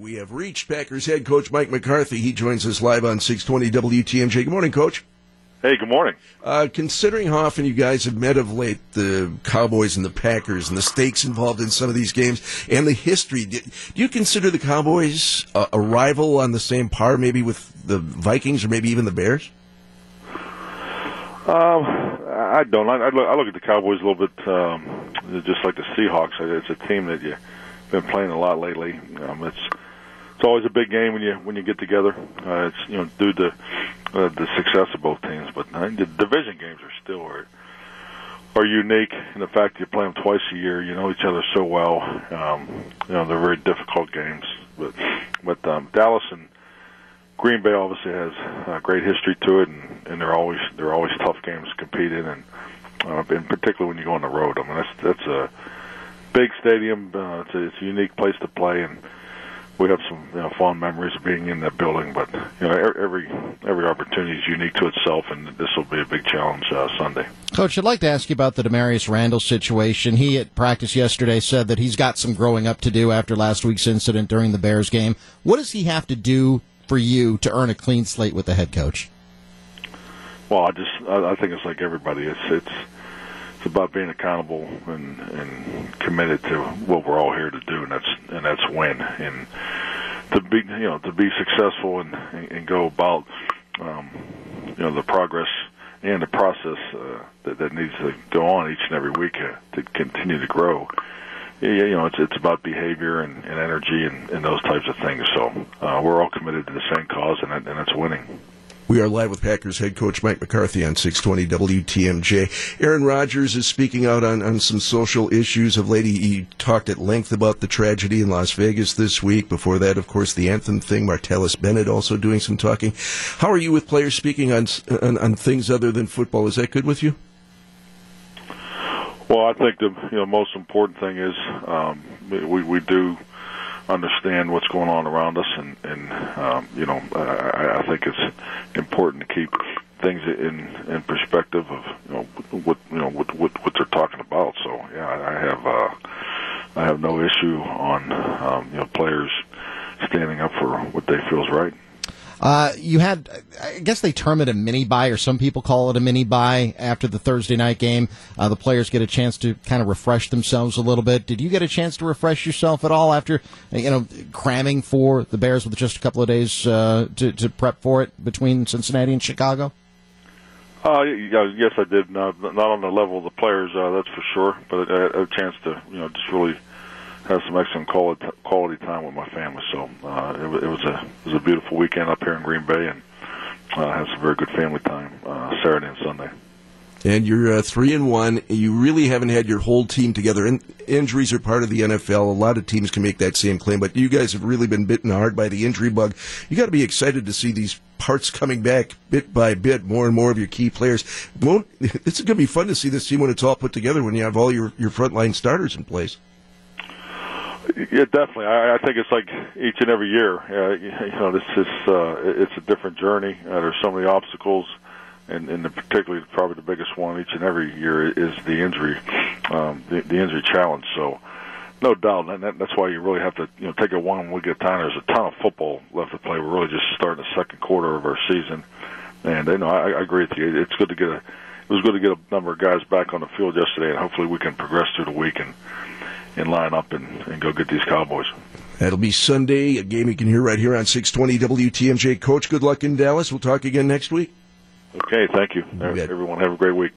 We have reached Packers head coach Mike McCarthy. He joins us live on 620 WTMJ. Good morning, coach. Hey, good morning. Uh, considering how often you guys have met of late, the Cowboys and the Packers, and the stakes involved in some of these games, and the history, do, do you consider the Cowboys a, a, rival on the same par, maybe with the Vikings or maybe even the Bears? Um, I don't. I, I, look, I look at the Cowboys a little bit um, just like the Seahawks. It's a team that you've been playing a lot lately. Um, it's it's always a big game when you when you get together. Uh, it's you know due to uh, the success of both teams, but think the division games are still are, are unique in the fact that you play them twice a year. You know each other so well. Um, you know they're very difficult games, but but um, Dallas and Green Bay obviously has a great history to it, and, and they're always they're always tough games to compete in, and uh, in particular when you go on the road. I mean that's that's a big stadium. Uh, it's a, it's a unique place to play, and we have some you know, fond memories of being in that building. But you know, every every opportunity is unique to itself, and this will be a big challenge uh, Sunday. Coach, I'd like to ask you about the Damarious Randall situation. He at practice yesterday said that he's got some growing up to do after last week's incident during the Bears game. What does he have to do for you to earn a clean slate with the head coach? Well, I just I, I think it's like everybody. It's it's it's about being accountable and and committed to what we're all here to do, and that's and that's win. And to be you know to be successful and and go about um, you know the progress and the process uh, that that needs to go on each and every week uh, to continue to grow. Yeah, you know, it's it's about behavior and, and energy and, and those types of things. So uh, we're all committed to the same cause, and, and it's winning. We are live with Packers head coach Mike McCarthy on 620 WTMJ. Aaron Rodgers is speaking out on, on some social issues of late. He talked at length about the tragedy in Las Vegas this week. Before that, of course, the anthem thing. Martellus Bennett also doing some talking. How are you with players speaking on, on, on things other than football? Is that good with you? Well, I think the you know most important thing is um, we we do understand what's going on around us, and and um, you know I, I think it's important to keep things in in perspective of you know what you know what what, what they're talking about. So yeah, I have uh, I have no issue on um, you know players standing up for what they feel is right. Uh, you had, I guess they term it a mini bye, or some people call it a mini bye after the Thursday night game. Uh, the players get a chance to kind of refresh themselves a little bit. Did you get a chance to refresh yourself at all after, you know, cramming for the Bears with just a couple of days uh, to, to prep for it between Cincinnati and Chicago? Uh, yes, I did. Not, not on the level of the players, uh, that's for sure. But I had a chance to, you know, just really had some excellent quality quality time with my family. So uh, it, it was a it was a beautiful weekend up here in Green Bay, and uh, had some very good family time uh, Saturday and Sunday. And you're uh, three and one. You really haven't had your whole team together. And injuries are part of the NFL. A lot of teams can make that same claim, but you guys have really been bitten hard by the injury bug. You got to be excited to see these parts coming back bit by bit. More and more of your key players. Won't it's going to be fun to see this team when it's all put together. When you have all your your frontline starters in place. Yeah, definitely. I, I think it's like each and every year. Uh, you, know, this is uh, it's a different journey. Uh, there's so many obstacles, and, and the, particularly probably the biggest one each and every year is the injury, um, the, the injury challenge. So, no doubt, and that, that's why you really have to you know take it one week at a time. There's a ton of football left to play. We're really just starting the second quarter of our season, and you know I, I agree with you. It's good to get a it was good to get a number of guys back on the field yesterday, and hopefully we can progress through the week and and line up and, and go get these Cowboys. That'll be Sunday, a game you can hear right here on 620 WTMJ. Coach, good luck in Dallas. We'll talk again next week. Okay, thank you. Everyone, have a great week.